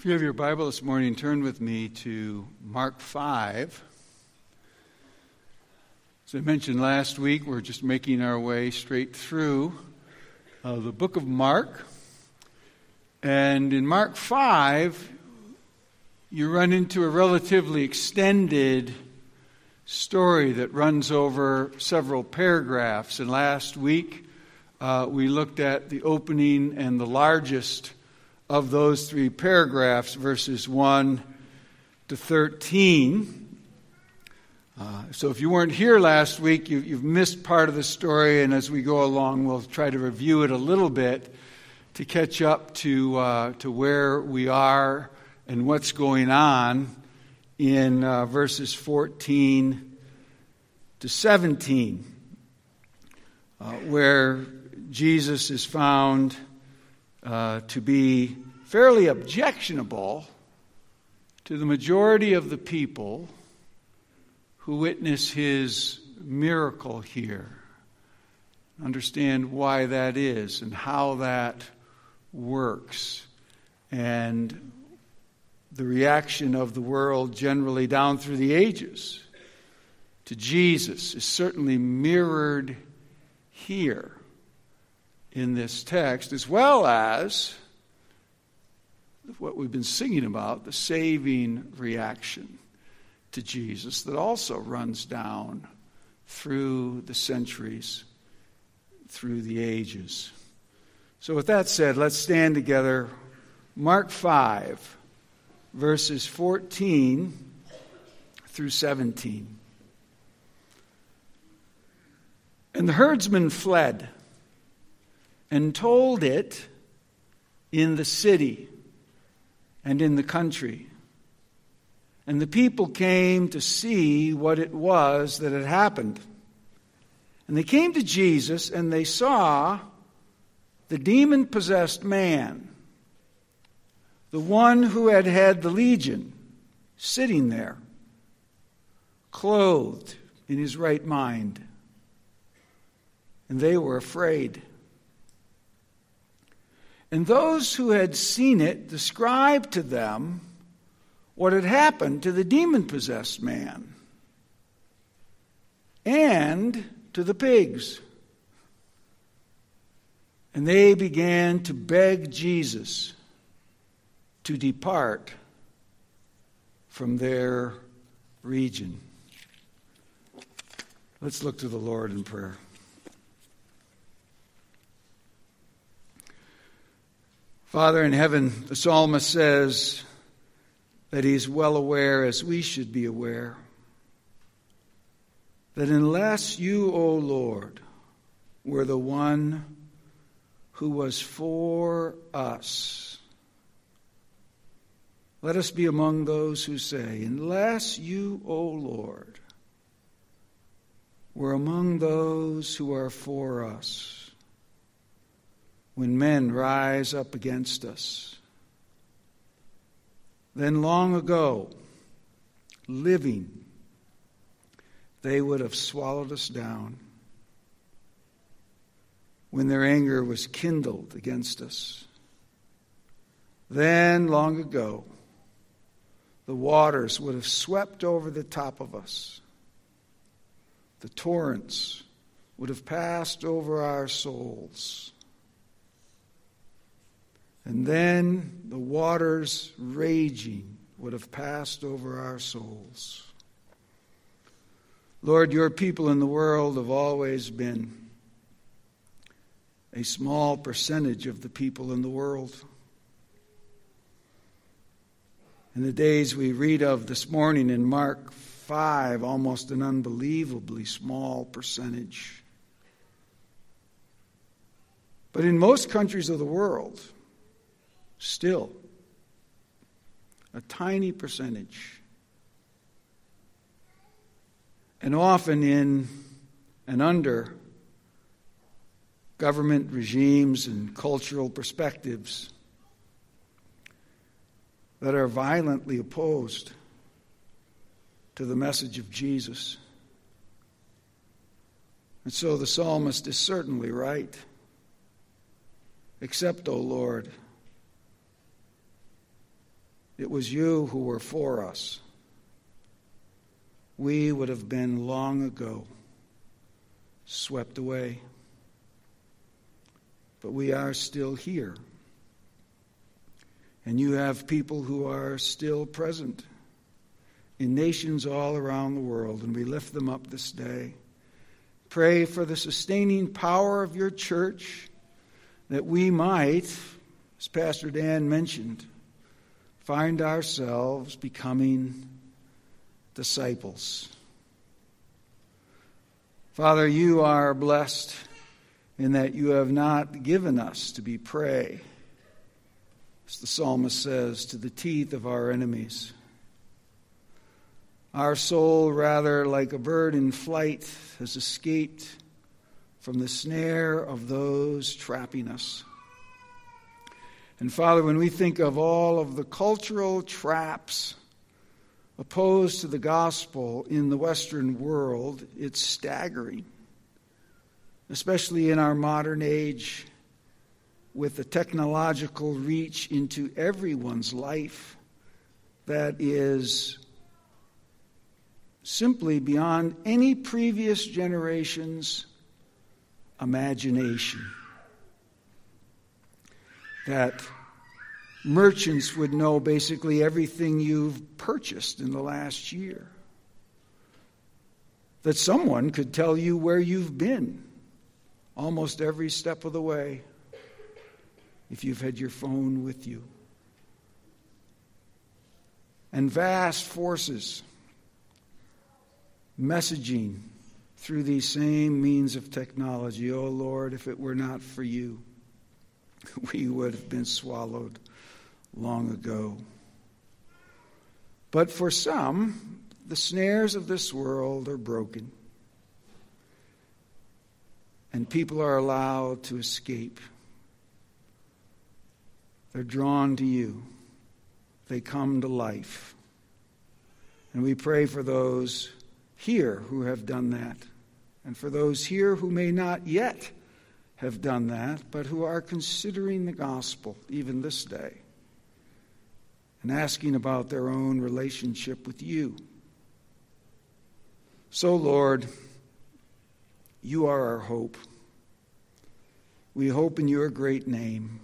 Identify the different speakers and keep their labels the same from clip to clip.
Speaker 1: If you have your Bible this morning, turn with me to Mark 5. As I mentioned last week, we're just making our way straight through uh, the book of Mark. And in Mark 5, you run into a relatively extended story that runs over several paragraphs. And last week, uh, we looked at the opening and the largest of those three paragraphs, verses 1 to 13. Uh, so if you weren't here last week, you, you've missed part of the story, and as we go along, we'll try to review it a little bit to catch up to, uh, to where we are and what's going on in uh, verses 14 to 17, uh, where Jesus is found uh, to be fairly objectionable to the majority of the people who witness his miracle here. Understand why that is and how that works. And the reaction of the world generally down through the ages to Jesus is certainly mirrored here in this text, as well as what we've been singing about the saving reaction to Jesus that also runs down through the centuries, through the ages. So, with that said, let's stand together. Mark 5 verses 14 through 17. And the herdsmen fled and told it in the city and in the country. And the people came to see what it was that had happened. And they came to Jesus and they saw the demon possessed man the one who had had the legion sitting there, clothed in his right mind. And they were afraid. And those who had seen it described to them what had happened to the demon possessed man and to the pigs. And they began to beg Jesus to depart from their region. Let's look to the Lord in prayer. Father in heaven, the psalmist says that he's well aware, as we should be aware, that unless you, O Lord, were the one who was for us, let us be among those who say, Unless you, O Lord, were among those who are for us, when men rise up against us, then long ago, living, they would have swallowed us down when their anger was kindled against us. Then, long ago, the waters would have swept over the top of us. The torrents would have passed over our souls. And then the waters raging would have passed over our souls. Lord, your people in the world have always been a small percentage of the people in the world. In the days we read of this morning in Mark 5, almost an unbelievably small percentage. But in most countries of the world, still, a tiny percentage. And often in and under government regimes and cultural perspectives that are violently opposed to the message of Jesus. And so the psalmist is certainly right. Except, O Lord,
Speaker 2: it was you who were for us, we would have been long ago swept away. But we are still here. And you have people who are still present in nations all around the world, and we lift them up this day. Pray for the sustaining power of your church that we might, as Pastor Dan mentioned, find ourselves becoming disciples. Father, you are blessed in that you have not given us to be prey, as the psalmist says, to the teeth of our enemies. Our soul, rather like a bird in flight, has escaped from the snare of those trapping us. And Father, when we think of all of the cultural traps opposed to the gospel in the Western world, it's staggering, especially in our modern age with the technological reach into everyone's life that is simply beyond any previous generation's imagination. That merchants would know basically everything you've purchased in the last year. That someone could tell you where you've been almost every step of the way if you've had your phone with you. And vast forces messaging through these same means of technology. Oh Lord, if it were not for you, we would have been swallowed long ago. But for some, the snares of this world are broken, and people are allowed to escape. They're drawn to you, they come to life. And we pray for those here who have done that, and for those here who may not yet have done that, but who are considering the gospel even this day and asking about their own relationship with you. So, Lord, you are our hope. We hope in your great name.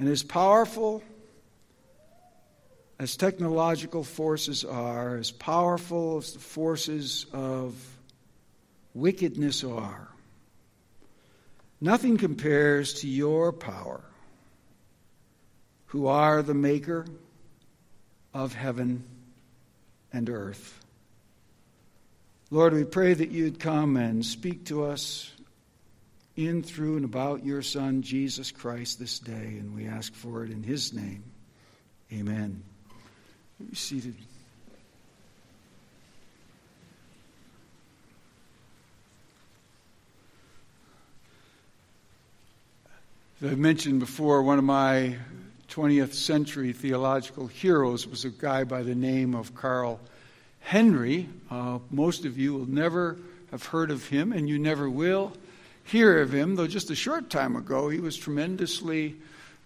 Speaker 2: And as powerful as technological forces are, as powerful as the forces of wickedness are, nothing compares to your power who are the maker of heaven and earth. Lord, we pray that you'd come and speak to us in, through, and about your Son, Jesus Christ, this day, and we ask for it in his name. Amen. Be seated. As I've mentioned before, one of my 20th century theological heroes was a guy by the name of Carl Henry. Uh, most of you will never have heard of him, and you never will hear of him, though just a short time ago he was tremendously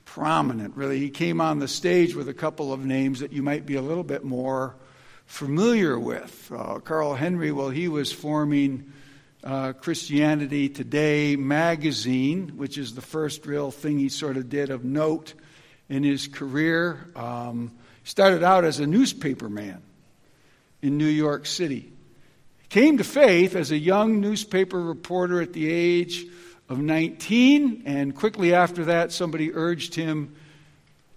Speaker 2: prominent. Really, he came on the stage with a couple of names that you might be a little bit more familiar with. Uh, Carl Henry, well, he was forming uh, Christianity Today magazine, which is the first real thing he sort of did of note in his career. Um, started out as a newspaper man in New York City. Came to faith as a young newspaper reporter at the age of 19, and quickly after that, somebody urged him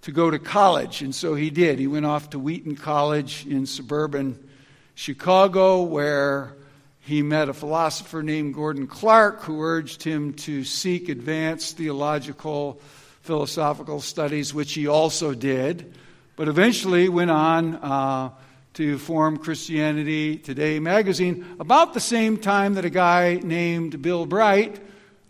Speaker 2: to go to college, and so he did. He went off to Wheaton College in suburban Chicago, where he met a philosopher named Gordon Clark, who urged him to seek advanced theological philosophical studies, which he also did, but eventually went on uh, to form Christianity Today magazine about the same time that a guy named Bill Bright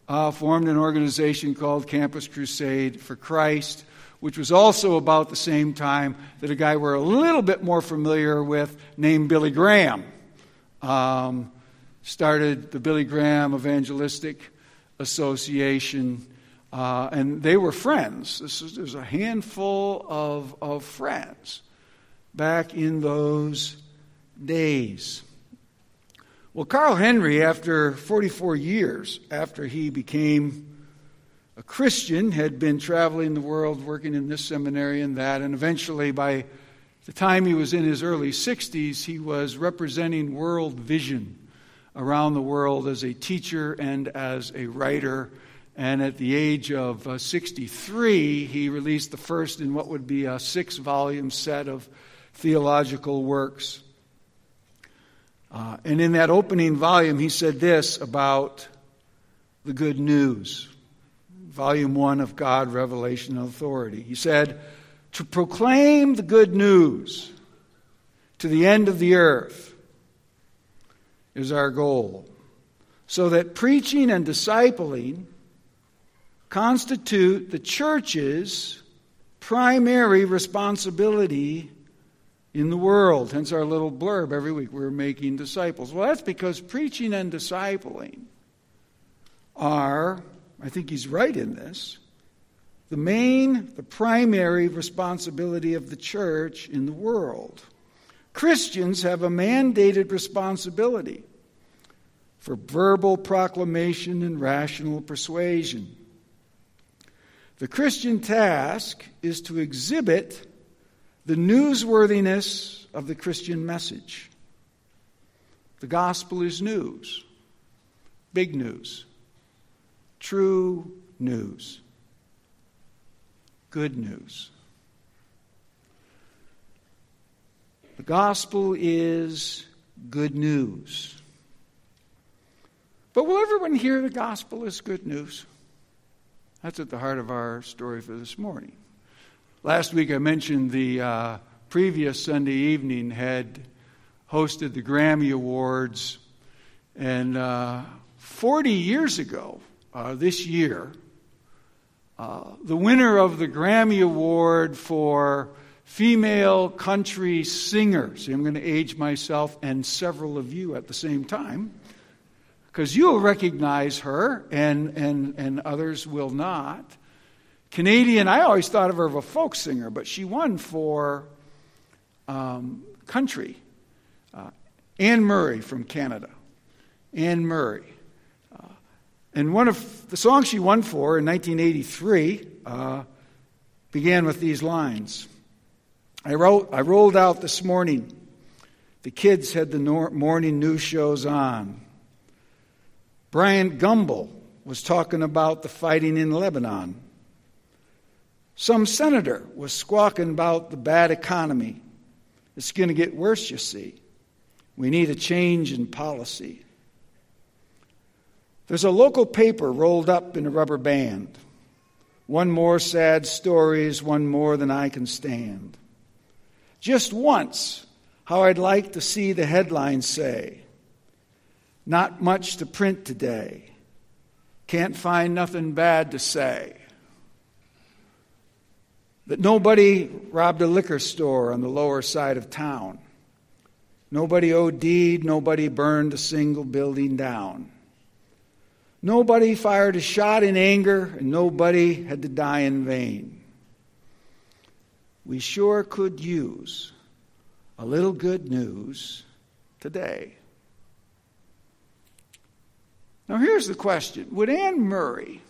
Speaker 2: uh, formed an organization called Campus Crusade for Christ, which was also about the same time that a guy we're a little bit more familiar with named Billy Graham. Um, started the Billy Graham Evangelistic Association
Speaker 1: Uh, and they were friends. This is, there's a handful of, of friends back in those days. Well, Carl Henry, after 44 years after he became a Christian, had been traveling the world working in this seminary and that, and eventually by the time he was in his early 60s, he was representing world vision around the world as a teacher and as a writer. And at the age of uh, 63, he released the first in what would be a six volume set of theological works. Uh, and in that opening volume, he said this about the good news. Volume 1 of God, Revelation, and Authority. He said, To proclaim the good news to the end of the earth is our goal. So that preaching and discipling constitute the church's primary responsibility in the world. Hence our little blurb every week we're making disciples. Well, that's because preaching and discipling are, I think he's right in this, the main, the primary responsibility of the church in the world. Christians have a mandated responsibility for verbal proclamation and rational persuasion. The Christian task is to exhibit the newsworthiness of the Christian message. The gospel is news, big news, true news, good news. The gospel is good news. But will everyone hear the gospel as good news? That's at the heart of our story for this morning. Last week I mentioned the uh, previous Sunday evening had hosted the Grammy Awards, and uh, 40 years ago, uh, this year, uh, the winner of the Grammy Award for female country singer. See, I'm going to age myself and several of you at the same time, because you'll recognize her and, and, and others will not. Canadian, I always thought of her as a folk singer, but she won for um, country. Uh, Anne Murray from Canada. Anne Murray. Uh, and one of the songs she won for in 1983 uh, began with these lines I, wrote, I rolled out this morning. The kids had the morning news shows on. Bryant Gumbel was talking about the fighting in Lebanon. Some senator was squawking about the bad economy. It's going to get worse, you see. We need a change in policy. There's a local paper rolled up in a rubber band. One more sad story is one more than I can stand. Just once, how I'd like to see the headline say. Not much to print today. Can't find nothing bad to say. That nobody robbed a liquor store on the lower side of town. Nobody OD'd, nobody burned a single building down. Nobody fired a shot in anger, and nobody had to die in vain we sure could use a little good news today. Now, here's the question Would Anne Murray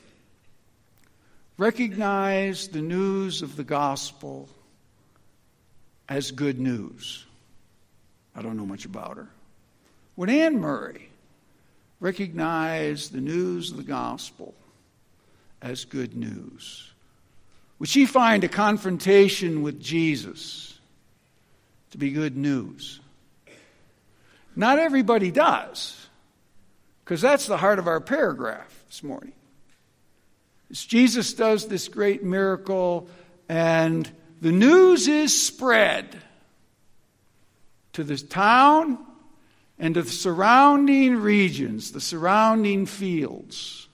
Speaker 1: recognize the news of the gospel as good news? I don't know much about her. Would Anne Murray recognize the news of the gospel as good news? Would she find a confrontation with Jesus to be good news? Not everybody does, because that's the heart of our paragraph this morning. As Jesus does this great miracle, and the news is spread to the town and to the surrounding regions, the surrounding fields.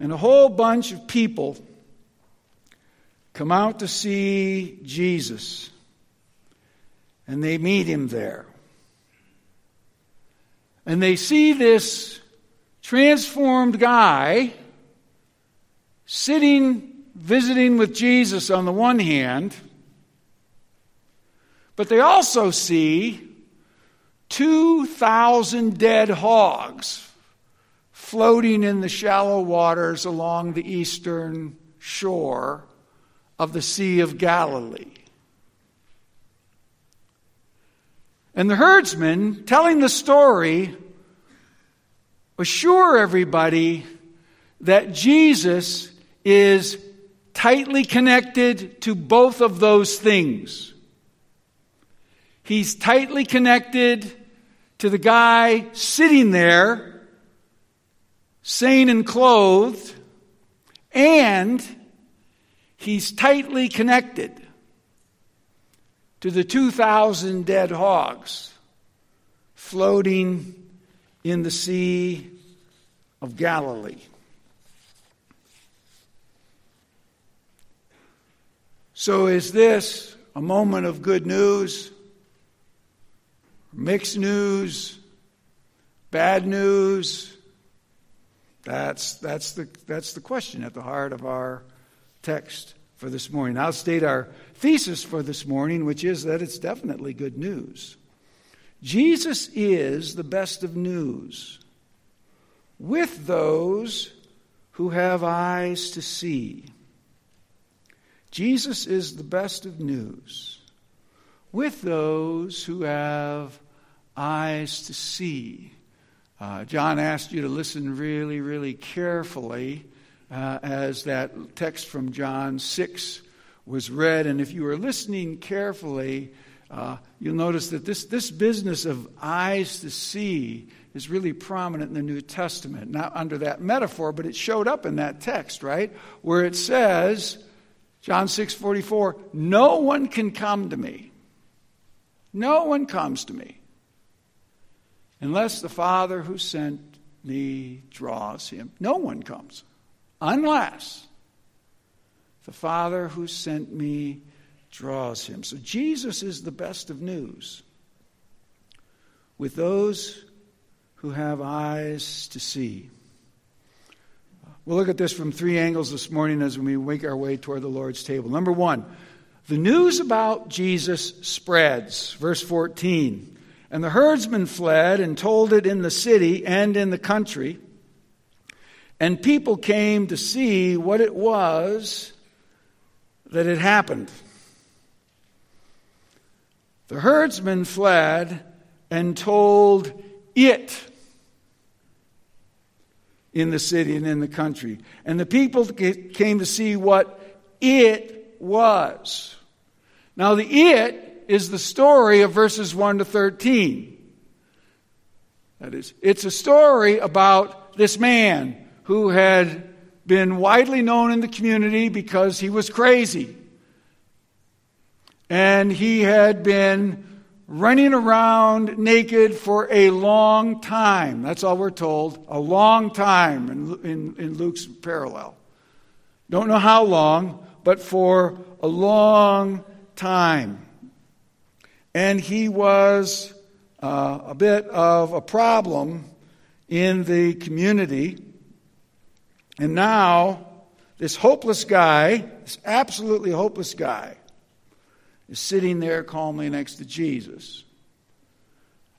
Speaker 1: And a whole bunch of people come out to see Jesus, and they meet him there. And they see this transformed guy sitting, visiting with Jesus on the one hand, but they also see 2,000 dead hogs floating in the shallow waters along the eastern shore of the Sea of Galilee. And the herdsman, telling the story, assure everybody that Jesus is tightly connected to both of those things. He's tightly connected to the guy sitting there, sane and clothed, and he's tightly connected to the 2,000 dead hogs floating in the Sea of Galilee. So, is this a moment of good news? Mixed news? Bad news? That's, that's, the, that's the question at the heart of our text for this morning. I'll state our thesis for this morning, which is that it's definitely good news. Jesus is the best of news with those who have eyes to see. Jesus is the best of news with those who have eyes to see. Uh, John asked you to listen really, really carefully uh, as that text from John 6 was read. And if you were listening carefully, uh, you'll notice that this, this business of eyes to see is really prominent in the New Testament. Not under that metaphor, but it showed up in that text, right? Where it says, John 6 44, no one can come to me. No one comes to me unless the Father who sent me draws him. No one comes unless the Father who sent me draws him. So Jesus is the best of news with those who have eyes to see. We'll look at this from three angles this morning as we make our way toward the Lord's table. Number one, the news about Jesus spreads. Verse 14. And the herdsmen fled and told it in the city and in the country. And people came to see what it was that had happened. The herdsmen fled and told it in the city and in the country. And the people came to see what it was. Now, the it is the story of verses 1 to 13. That is, it's a story about this man who had been widely known in the community because he was crazy. And he had been running around naked for a long time. That's all we're told. A long time in, in, in, Luke's parallel. Don't know how long, but for a long time. And he was uh, a bit of a problem in the community. And now, this hopeless guy, this absolutely hopeless guy, is sitting there calmly next to Jesus.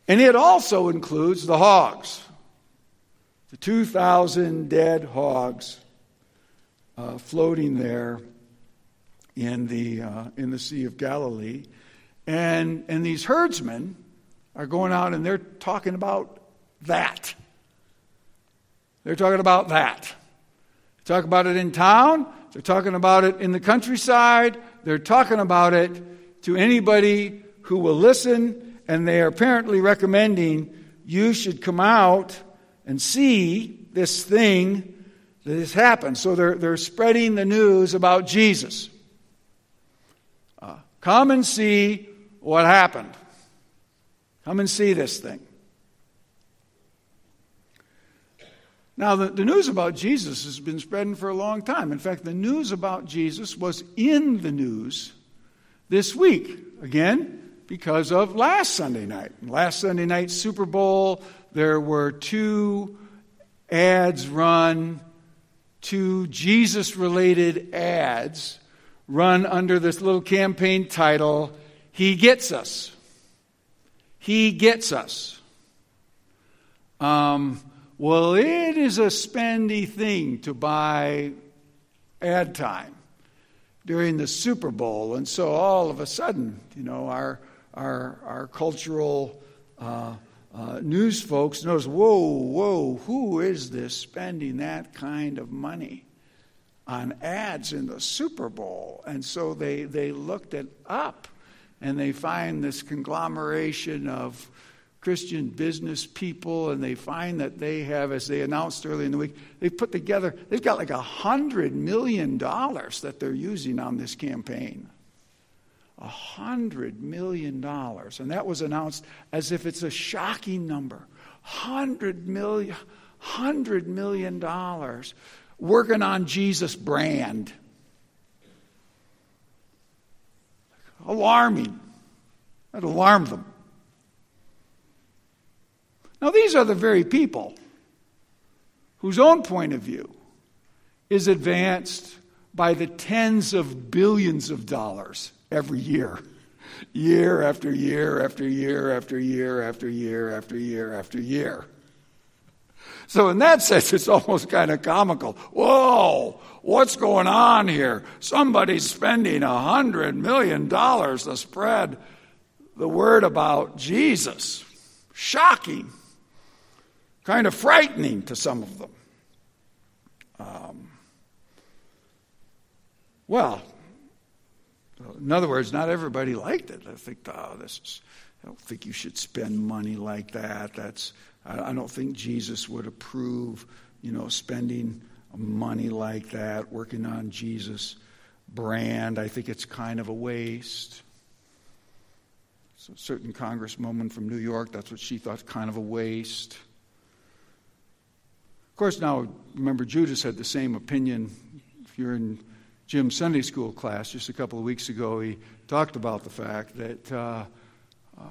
Speaker 1: And it also includes the hogs, the 2,000 dead hogs uh, floating there in the, uh, in the Sea of Galilee. And, and these herdsmen are going out and they're talking about that. They're talking about that. Talk about it in town, they're talking about it in the countryside, they're talking about it to anybody who will listen, and they are apparently recommending you should come out and see this thing that has happened. So they're, they're spreading the news about Jesus. Uh, come and see what happened. Come and see this thing. Now, the, the news about Jesus has been spreading for a long time. In fact, the news about Jesus was in the news this week. Again, because of last Sunday night. Last Sunday night, Super Bowl, there were two ads run two Jesus related ads run under this little campaign title, He Gets Us. He Gets Us. Um, well, it is a spendy thing to buy ad time during the Super Bowl. And so all of a sudden, you know, our, our, our cultural uh, uh, news folks knows, whoa, whoa, who is this spending that kind of money on ads in the Super Bowl? And so they, they looked it up and they find this conglomeration of Christian business people, and they find that they have, as they announced earlier in the week, they've put together, they've got like a hundred million dollars that they're using on this campaign. A hundred million dollars. And that was announced as if it's a shocking number. Hundred million, hundred million dollars working on Jesus' brand. Alarming. That alarmed them. Now, these are the very people whose own point of view is advanced by the tens of billions of dollars every year. Year after year after year after year after year after year after year. So, in that sense, it's almost kind of comical. Whoa, what's going on here? Somebody's spending a hundred million dollars to spread the word about Jesus. Shocking kind of frightening to some of them. Um, well, in other words, not everybody liked it. I think, oh, this is, I don't think you should spend money like that. That's, I, I don't think Jesus would approve, you know, spending money like that, working on Jesus' brand. I think it's kind of a waste. So a certain congresswoman from New York, that's what she thought, kind of a waste course, now remember, Judas had the same opinion. If you're in Jim's Sunday school class just a couple of weeks ago, he talked about the fact that uh, uh,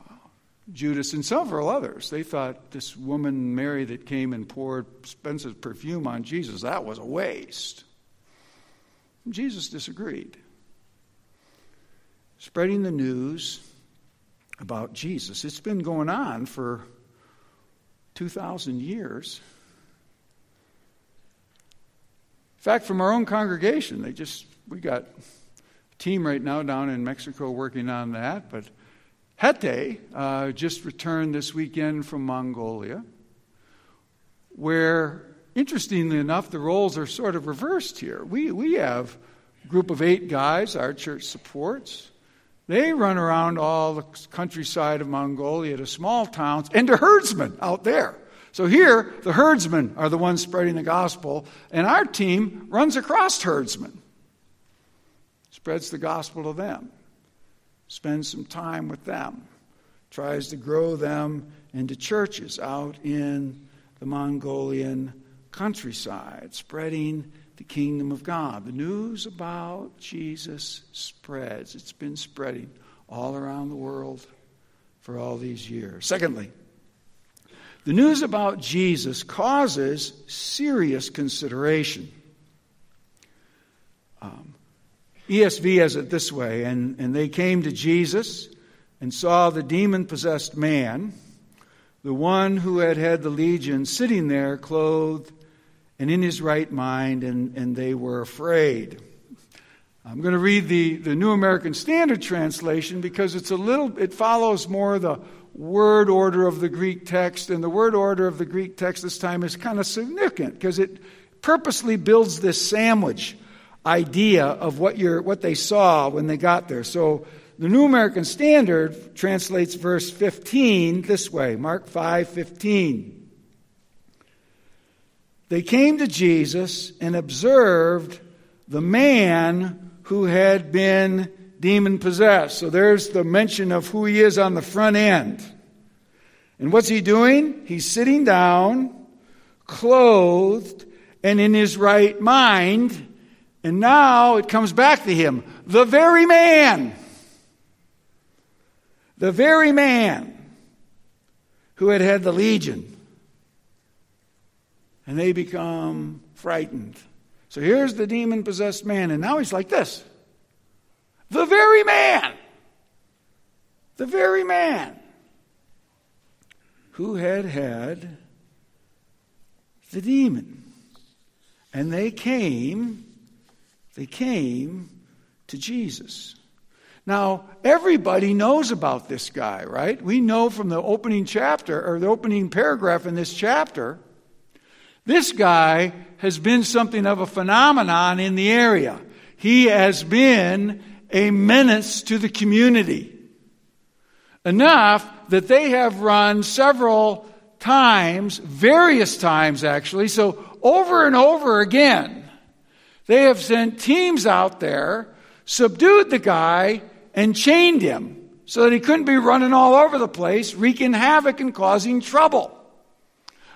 Speaker 1: Judas and several others, they thought this woman, Mary, that came and poured expensive perfume on Jesus, that was a waste. Jesus disagreed. Spreading the news about Jesus, it's been going on for 2,000 years. In fact, from our own congregation, they just, we got a team right now down in Mexico working on that. But Hete uh, just returned this weekend from Mongolia, where, interestingly enough, the roles are sort of reversed here. We, we have a group of eight guys our church supports. They run around all the countryside of Mongolia to small towns and to herdsmen out there. So here, the herdsmen are the ones spreading the gospel, and our team runs across herdsmen, spreads the gospel to them, spends some time with them, tries to grow them into churches out in the Mongolian countryside, spreading the kingdom of God. The news about Jesus spreads. It's been spreading all around the world for all these years. Secondly, the news about Jesus causes serious consideration. Um, ESV has it this way and, and they came to Jesus and saw the demon possessed man, the one who had had the legion, sitting there clothed and in his right mind, and, and they were afraid. I'm going to read the, the New American Standard Translation because it's a little, it follows more the word order of the Greek text, and the word order of the Greek text this time is kind of significant because it purposely builds this sandwich idea of what, you what they saw when they got there. So the New American Standard translates verse 15 this way Mark 5 15. They came to Jesus and observed the man who had been demon possessed. So there's the mention of who he is on the front end. And what's he doing? He's sitting down, clothed, and in his right mind. And now it comes back to him the very man, the very man who had had the legion. And they become frightened. So here's the demon possessed man, and now he's like this the very man, the very man who had had the demon. And they came, they came to Jesus. Now, everybody knows about this guy, right? We know from the opening chapter, or the opening paragraph in this chapter, this guy has been something of a phenomenon in the area. He has been a menace to the community. Enough that they have run several times, various times actually, so over and over again, they have sent teams out there, subdued the guy, and chained him so that he couldn't be running all over the place, wreaking havoc and causing trouble.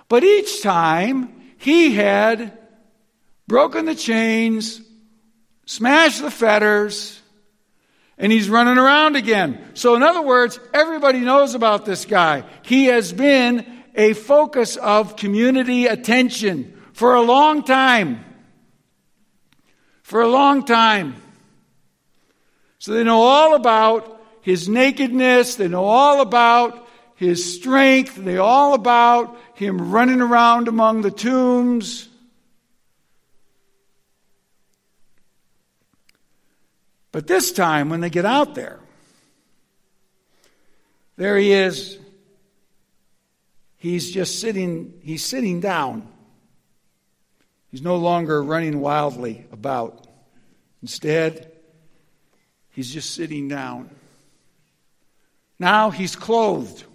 Speaker 1: But each time, he had broken the chains, smashed the fetters, and he's running around again. So, in other words, everybody knows about this guy. He has been a focus of community attention for a long time. For a long time. So they know all about his nakedness, they know all about his strength, they all about him running around among the tombs. But this time, when they get out there, there he is. He's just sitting, he's sitting down. He's no longer running wildly about. Instead, he's just sitting down. Now he's clothed.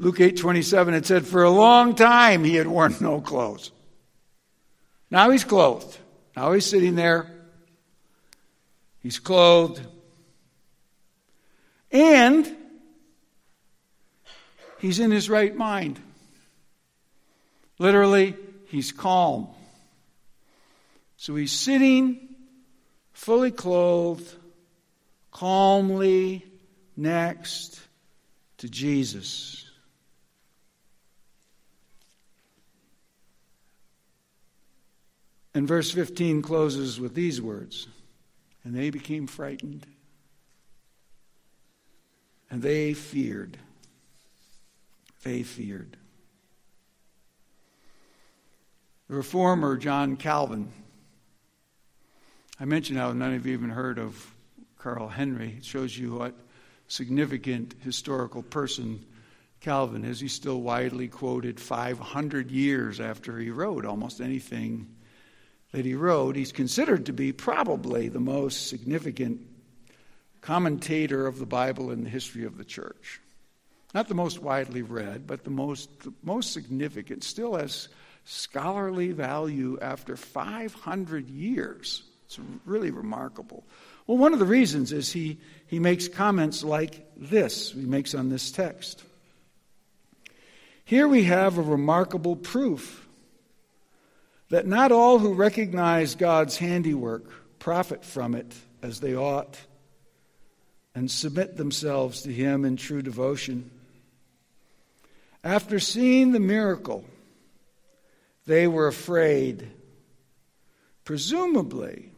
Speaker 1: Luke 8:27 it said for a long time he had worn no clothes. Now he's clothed. Now he's sitting there. He's clothed. And he's in his right mind. Literally, he's calm. So he's sitting, fully clothed, calmly next to Jesus. And verse 15 closes with these words And they became frightened, and they feared. They feared. The reformer John Calvin. I mentioned how none of you even heard of Carl Henry. It shows you what significant historical person Calvin is. He's still widely quoted 500 years after he wrote almost anything that he wrote, he's considered to be probably the most significant commentator of the Bible in the history of the church. Not the most widely read, but the most, the most significant, still has scholarly value after 500 years. It's really remarkable. Well, one of the reasons is he, he makes comments like this, he makes on this text. Here we have a remarkable proof that not all who recognize God's handiwork profit from it as they ought and submit themselves to Him in true devotion. After seeing the miracle, they were afraid, presumably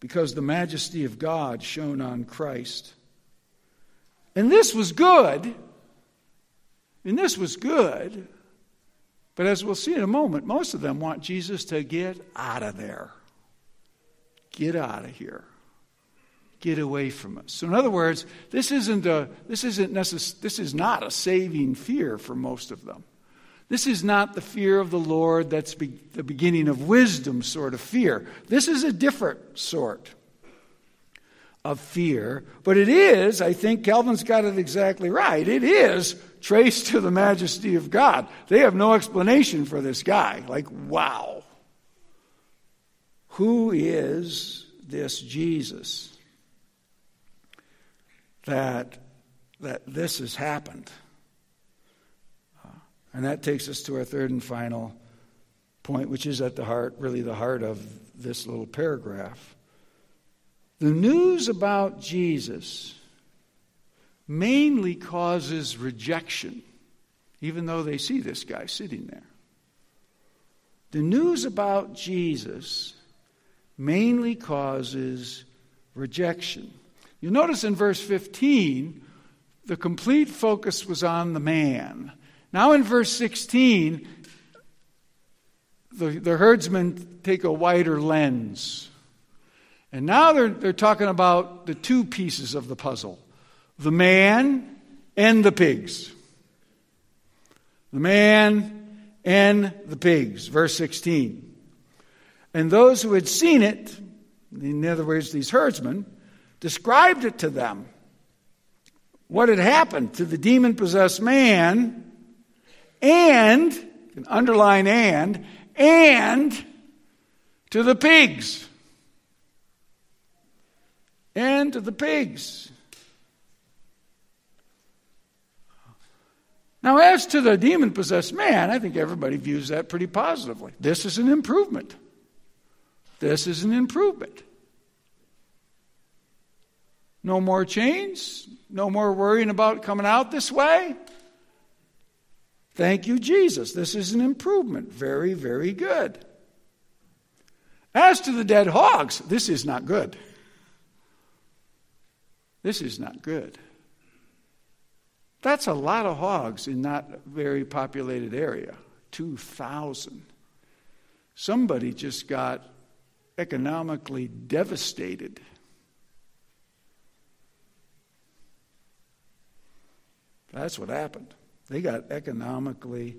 Speaker 1: because the majesty of God shone on Christ. And this was good. And this was good but as we'll see in a moment, most of them want Jesus to get out of there. Get out of here. Get away from us. So, in other words, this isn't a, this isn't necess- this is not a saving fear for most of them. This is not the fear of the Lord that's be- the beginning of wisdom sort of fear. This is a different sort of fear, but it is, I think Calvin's got it exactly right. It is traced to the majesty of God. They have no explanation for this guy. Like, wow. Who is this Jesus that, that this has happened? Uh, and that takes us to our third and final point, which is at the heart, really the heart of this little paragraph. The news about Jesus mainly causes rejection, even though they see this guy sitting there.
Speaker 2: The news about Jesus mainly causes rejection. You notice in verse 15, the complete focus was on the man. Now in verse 16, the, the herdsmen take a wider lens. And now they're, they're talking about the two pieces of the puzzle the man and the pigs. The man and the pigs. Verse 16. And those who had seen it, in other words, these herdsmen, described it to them. What had happened to the demon possessed man and, an underline and, and to the pigs. And to the pigs. Now, as to the demon possessed man, I think everybody views that pretty positively. This is an improvement. This is an improvement. No more chains, no more worrying about coming out this way. Thank you, Jesus. This is an improvement. Very, very good. As to the dead hogs, this is not good. This is not good. That's a lot of hogs in not very populated area 2,000. Somebody just got economically devastated. That's what happened. They got economically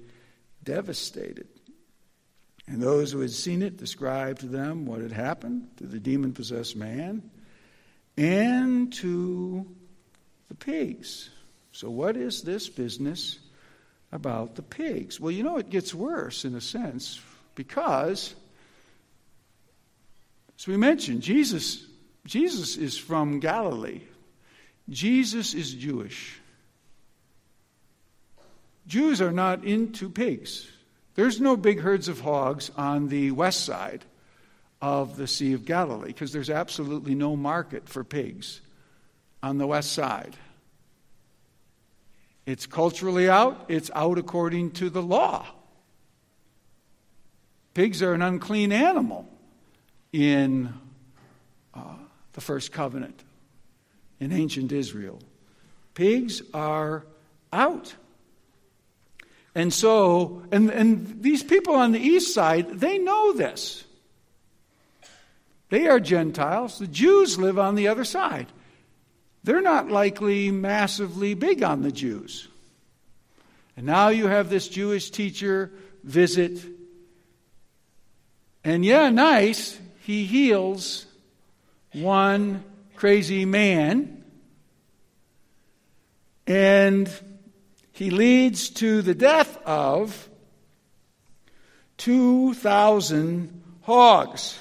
Speaker 2: devastated. And those who had seen it described to them what had happened to the demon possessed man and to the pigs. So, what is this business about the pigs? Well, you know, it gets worse in a sense because, as we mentioned, Jesus, Jesus is from Galilee, Jesus is Jewish. Jews are not into pigs. There's no big herds of hogs on the west side of the Sea of Galilee because there's absolutely no market for pigs on the west side. It's culturally out, it's out according to the law. Pigs are an unclean animal in uh, the first covenant in ancient Israel. Pigs are out. And so, and, and these people on the east side, they know this. They are Gentiles. The Jews live on the other side. They're not likely massively big on the Jews. And now you have this Jewish teacher visit. And yeah, nice, he heals one crazy man. And he leads to the death of 2,000 hogs.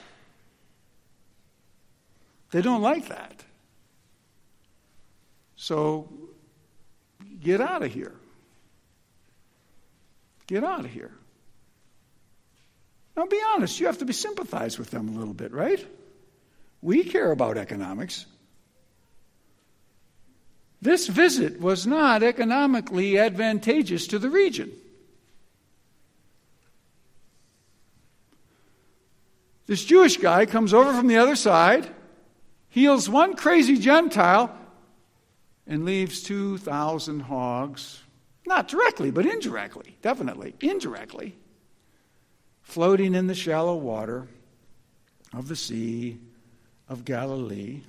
Speaker 2: They don't like that. So get out of here. Get out of here. Now, be honest, you have to be sympathized with them a little bit, right? We care about economics. This visit was not economically advantageous to the region. This Jewish guy comes over from the other side, heals one crazy Gentile, and leaves 2,000 hogs, not directly, but indirectly, definitely, indirectly, floating in the shallow water of the Sea of Galilee.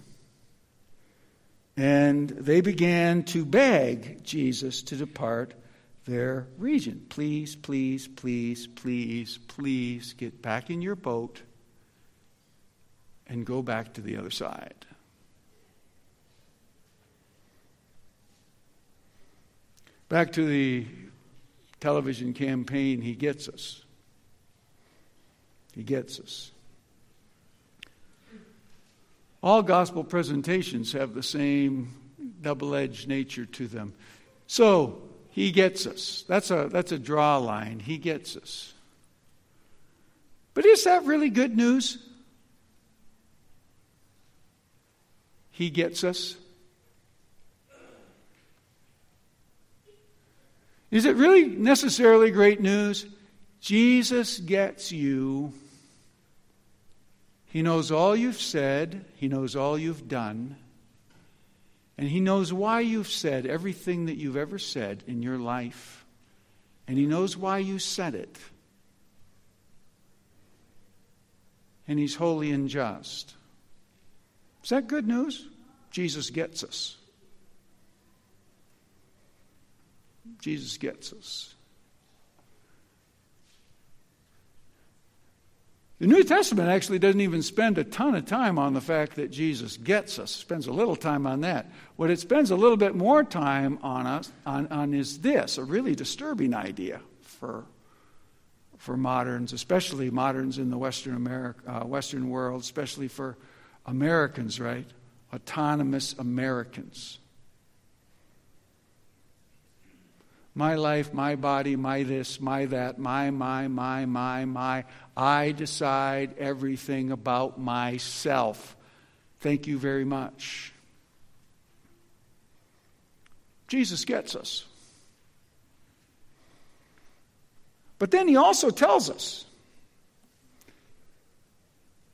Speaker 2: And they began to beg Jesus to depart their region. Please, please, please, please, please get back in your boat and go back to the other side. Back to the television campaign, He Gets Us. He gets us. All gospel presentations have the same double edged nature to them. So, he gets us. That's a, that's a draw line. He gets us. But is that really good news? He gets us. Is it really necessarily great news?
Speaker 1: Jesus gets you. He knows all you've said, He knows all you've done, and He knows why you've said everything that you've ever said in your life, and He knows why you said it. And He's holy and just. Is that good news? Jesus gets us. Jesus gets us. The New Testament actually doesn't even spend a ton of time on the fact that Jesus gets us. It spends a little time on that. What it spends a little bit more time on us on, on is this, a really disturbing idea for, for moderns, especially moderns in the Western America, uh, Western world, especially for Americans, right? Autonomous Americans. My life, my body, my this, my that, my, my, my, my, my. I decide everything about myself. Thank you very much. Jesus gets us. But then he also tells us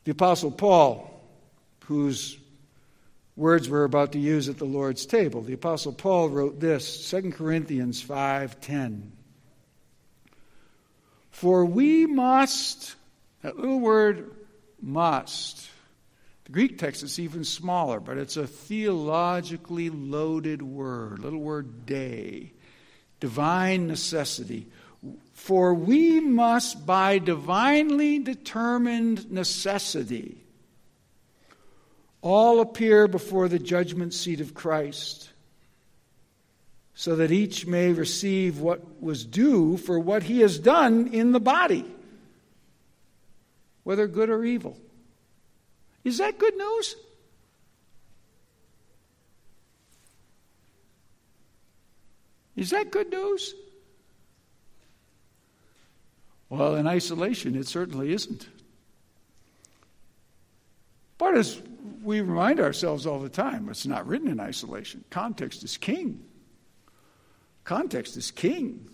Speaker 1: the Apostle Paul, who's words we're about to use at the Lord's table. The apostle Paul wrote this, 2 Corinthians 5:10. For we must that little word must. The Greek text is even smaller, but it's a theologically loaded word, little word dei. Divine necessity. For we must by divinely determined necessity all appear before the judgment seat of Christ, so that each may receive what was due for what he has done in the body, whether good or evil. Is that good news? Is that good news? Well, in isolation, it certainly isn't. But as we remind ourselves all the time it's not written in isolation. Context is king. Context is king.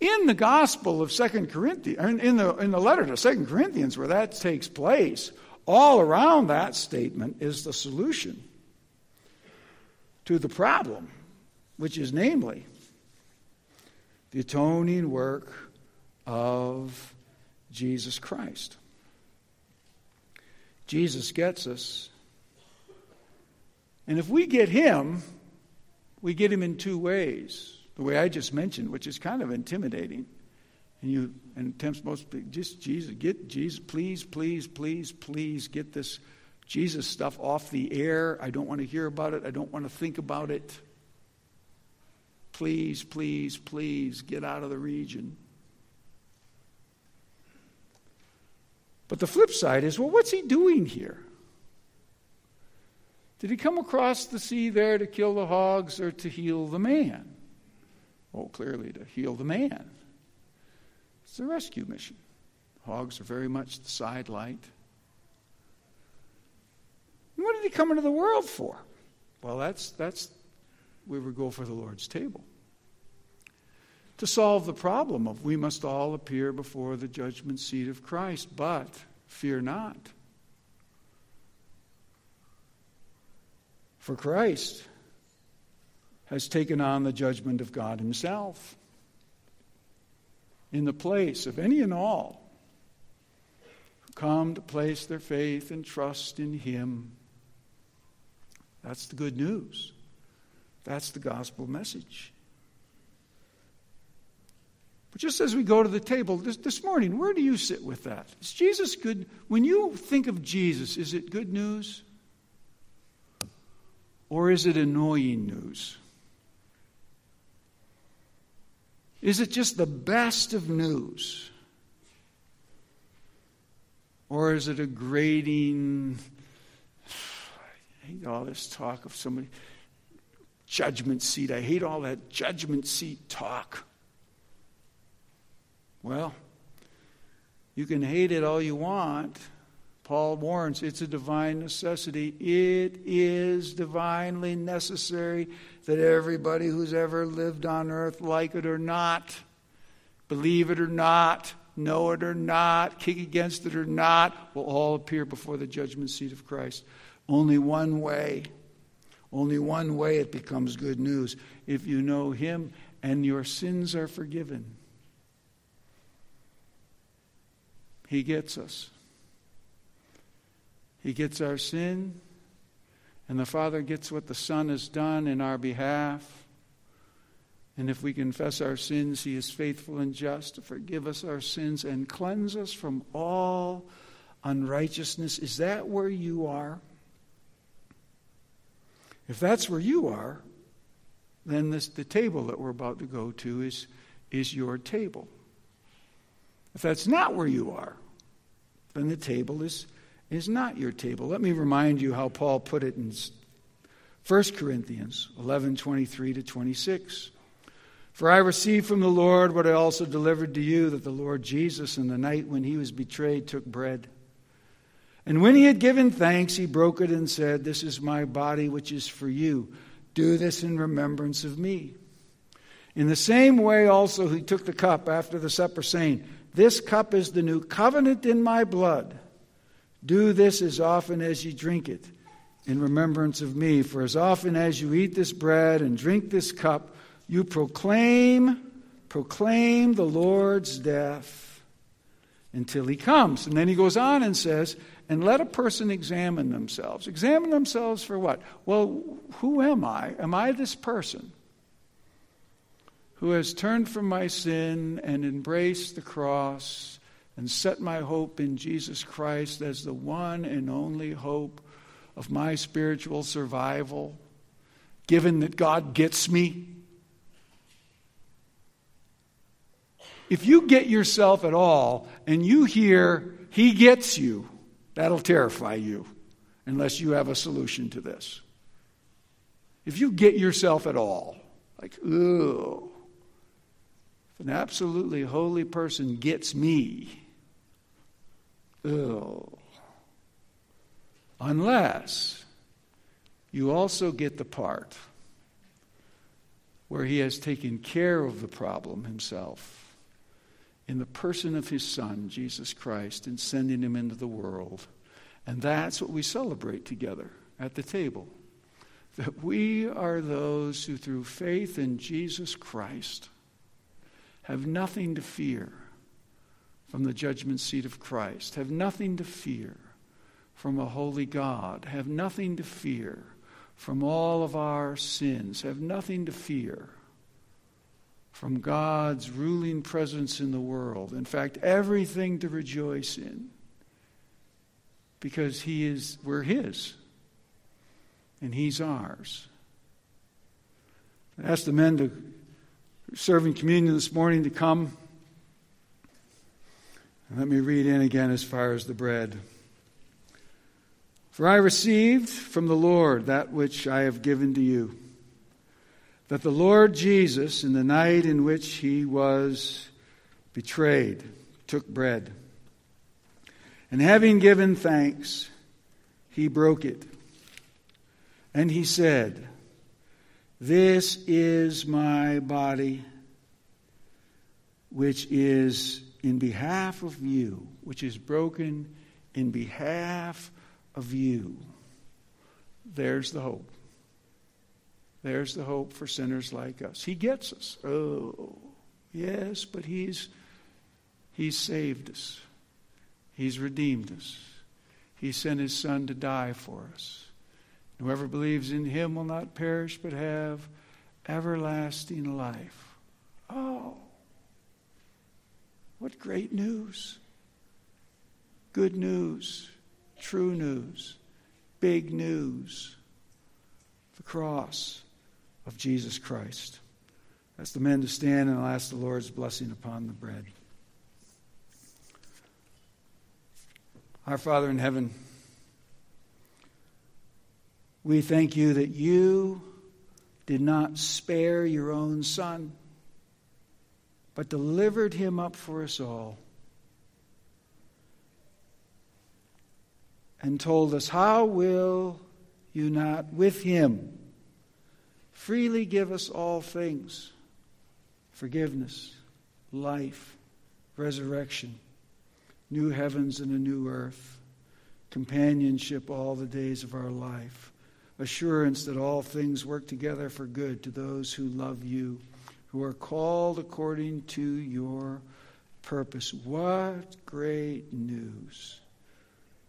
Speaker 1: In the Gospel of Second Corinthians, in the, in the letter to Second Corinthians, where that takes place, all around that statement is the solution to the problem, which is namely the atoning work of Jesus Christ. Jesus gets us. And if we get him, we get him in two ways. The way I just mentioned, which is kind of intimidating. And you and tempts most just Jesus, get Jesus, please, please, please, please get this Jesus stuff off the air. I don't want to hear about it. I don't want to think about it. Please, please, please get out of the region. But the flip side is well, what's he doing here? Did he come across the sea there to kill the hogs or to heal the man? Oh, clearly to heal the man. It's a rescue mission. Hogs are very much the sidelight. And what did he come into the world for? Well, that's, that's we would go for the Lord's table. To solve the problem of we must all appear before the judgment seat of Christ, but fear not. For Christ has taken on the judgment of God Himself in the place of any and all who come to place their faith and trust in Him. That's the good news. That's the gospel message. But just as we go to the table this, this morning, where do you sit with that? Is Jesus good? When you think of Jesus, is it good news? Or is it annoying news? Is it just the best of news? Or is it a grating, I hate all this talk of somebody, judgment seat. I hate all that judgment seat talk. Well, you can hate it all you want. Paul warns it's a divine necessity. It is divinely necessary that everybody who's ever lived on earth, like it or not, believe it or not, know it or not, kick against it or not, will all appear before the judgment seat of Christ. Only one way. Only one way it becomes good news. If you know Him and your sins are forgiven. He gets us. He gets our sin, and the Father gets what the Son has done in our behalf. And if we confess our sins, He is faithful and just to forgive us our sins and cleanse us from all unrighteousness. Is that where you are? If that's where you are, then this, the table that we're about to go to is, is your table. If that's not where you are, then the table is, is not your table. Let me remind you how Paul put it in 1 Corinthians 11 23 to 26. For I received from the Lord what I also delivered to you that the Lord Jesus, in the night when he was betrayed, took bread. And when he had given thanks, he broke it and said, This is my body, which is for you. Do this in remembrance of me. In the same way, also, he took the cup after the supper, saying, This cup is the new covenant in my blood. Do this as often as you drink it in remembrance of me. For as often as you eat this bread and drink this cup, you proclaim, proclaim the Lord's death until he comes. And then he goes on and says, and let a person examine themselves. Examine themselves for what? Well, who am I? Am I this person who has turned from my sin and embraced the cross and set my hope in Jesus Christ as the one and only hope of my spiritual survival, given that God gets me? If you get yourself at all and you hear, He gets you, That'll terrify you unless you have a solution to this. If you get yourself at all, like, ooh, an absolutely holy person gets me, ooh, unless you also get the part where he has taken care of the problem himself in the person of his Son, Jesus Christ, and sending him into the world. And that's what we celebrate together at the table. That we are those who, through faith in Jesus Christ, have nothing to fear from the judgment seat of Christ, have nothing to fear from a holy God, have nothing to fear from all of our sins, have nothing to fear from God's ruling presence in the world. In fact, everything to rejoice in because he is we're his and he's ours. I asked the men to serving communion this morning to come. And let me read in again as far as the bread. For I received from the Lord that which I have given to you that the Lord Jesus, in the night in which he was betrayed, took bread. And having given thanks, he broke it. And he said, This is my body, which is in behalf of you, which is broken in behalf of you. There's the hope. There's the hope for sinners like us. He gets us. Oh, yes, but He's, he's saved us, He's redeemed us. He sent His Son to die for us. Whoever believes in Him will not perish but have everlasting life. Oh, what great news! Good news, true news, big news. The cross of Jesus Christ. Ask the men to stand, and I'll ask the Lord's blessing upon the bread. Our Father in heaven, we thank you that you did not spare your own Son, but delivered him up for us all. And told us, How will you not with him? freely give us all things forgiveness,
Speaker 2: life, resurrection, new heavens and a new earth, companionship all the days of our life, assurance that all things work together for good to those who love you, who are called according to your purpose. What great news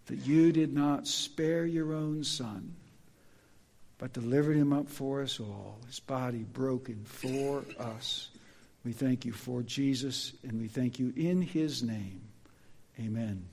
Speaker 2: that you did not spare your own son, but delivered him up for us all, his body broken for us. We thank you for Jesus, and we thank you in his name. Amen.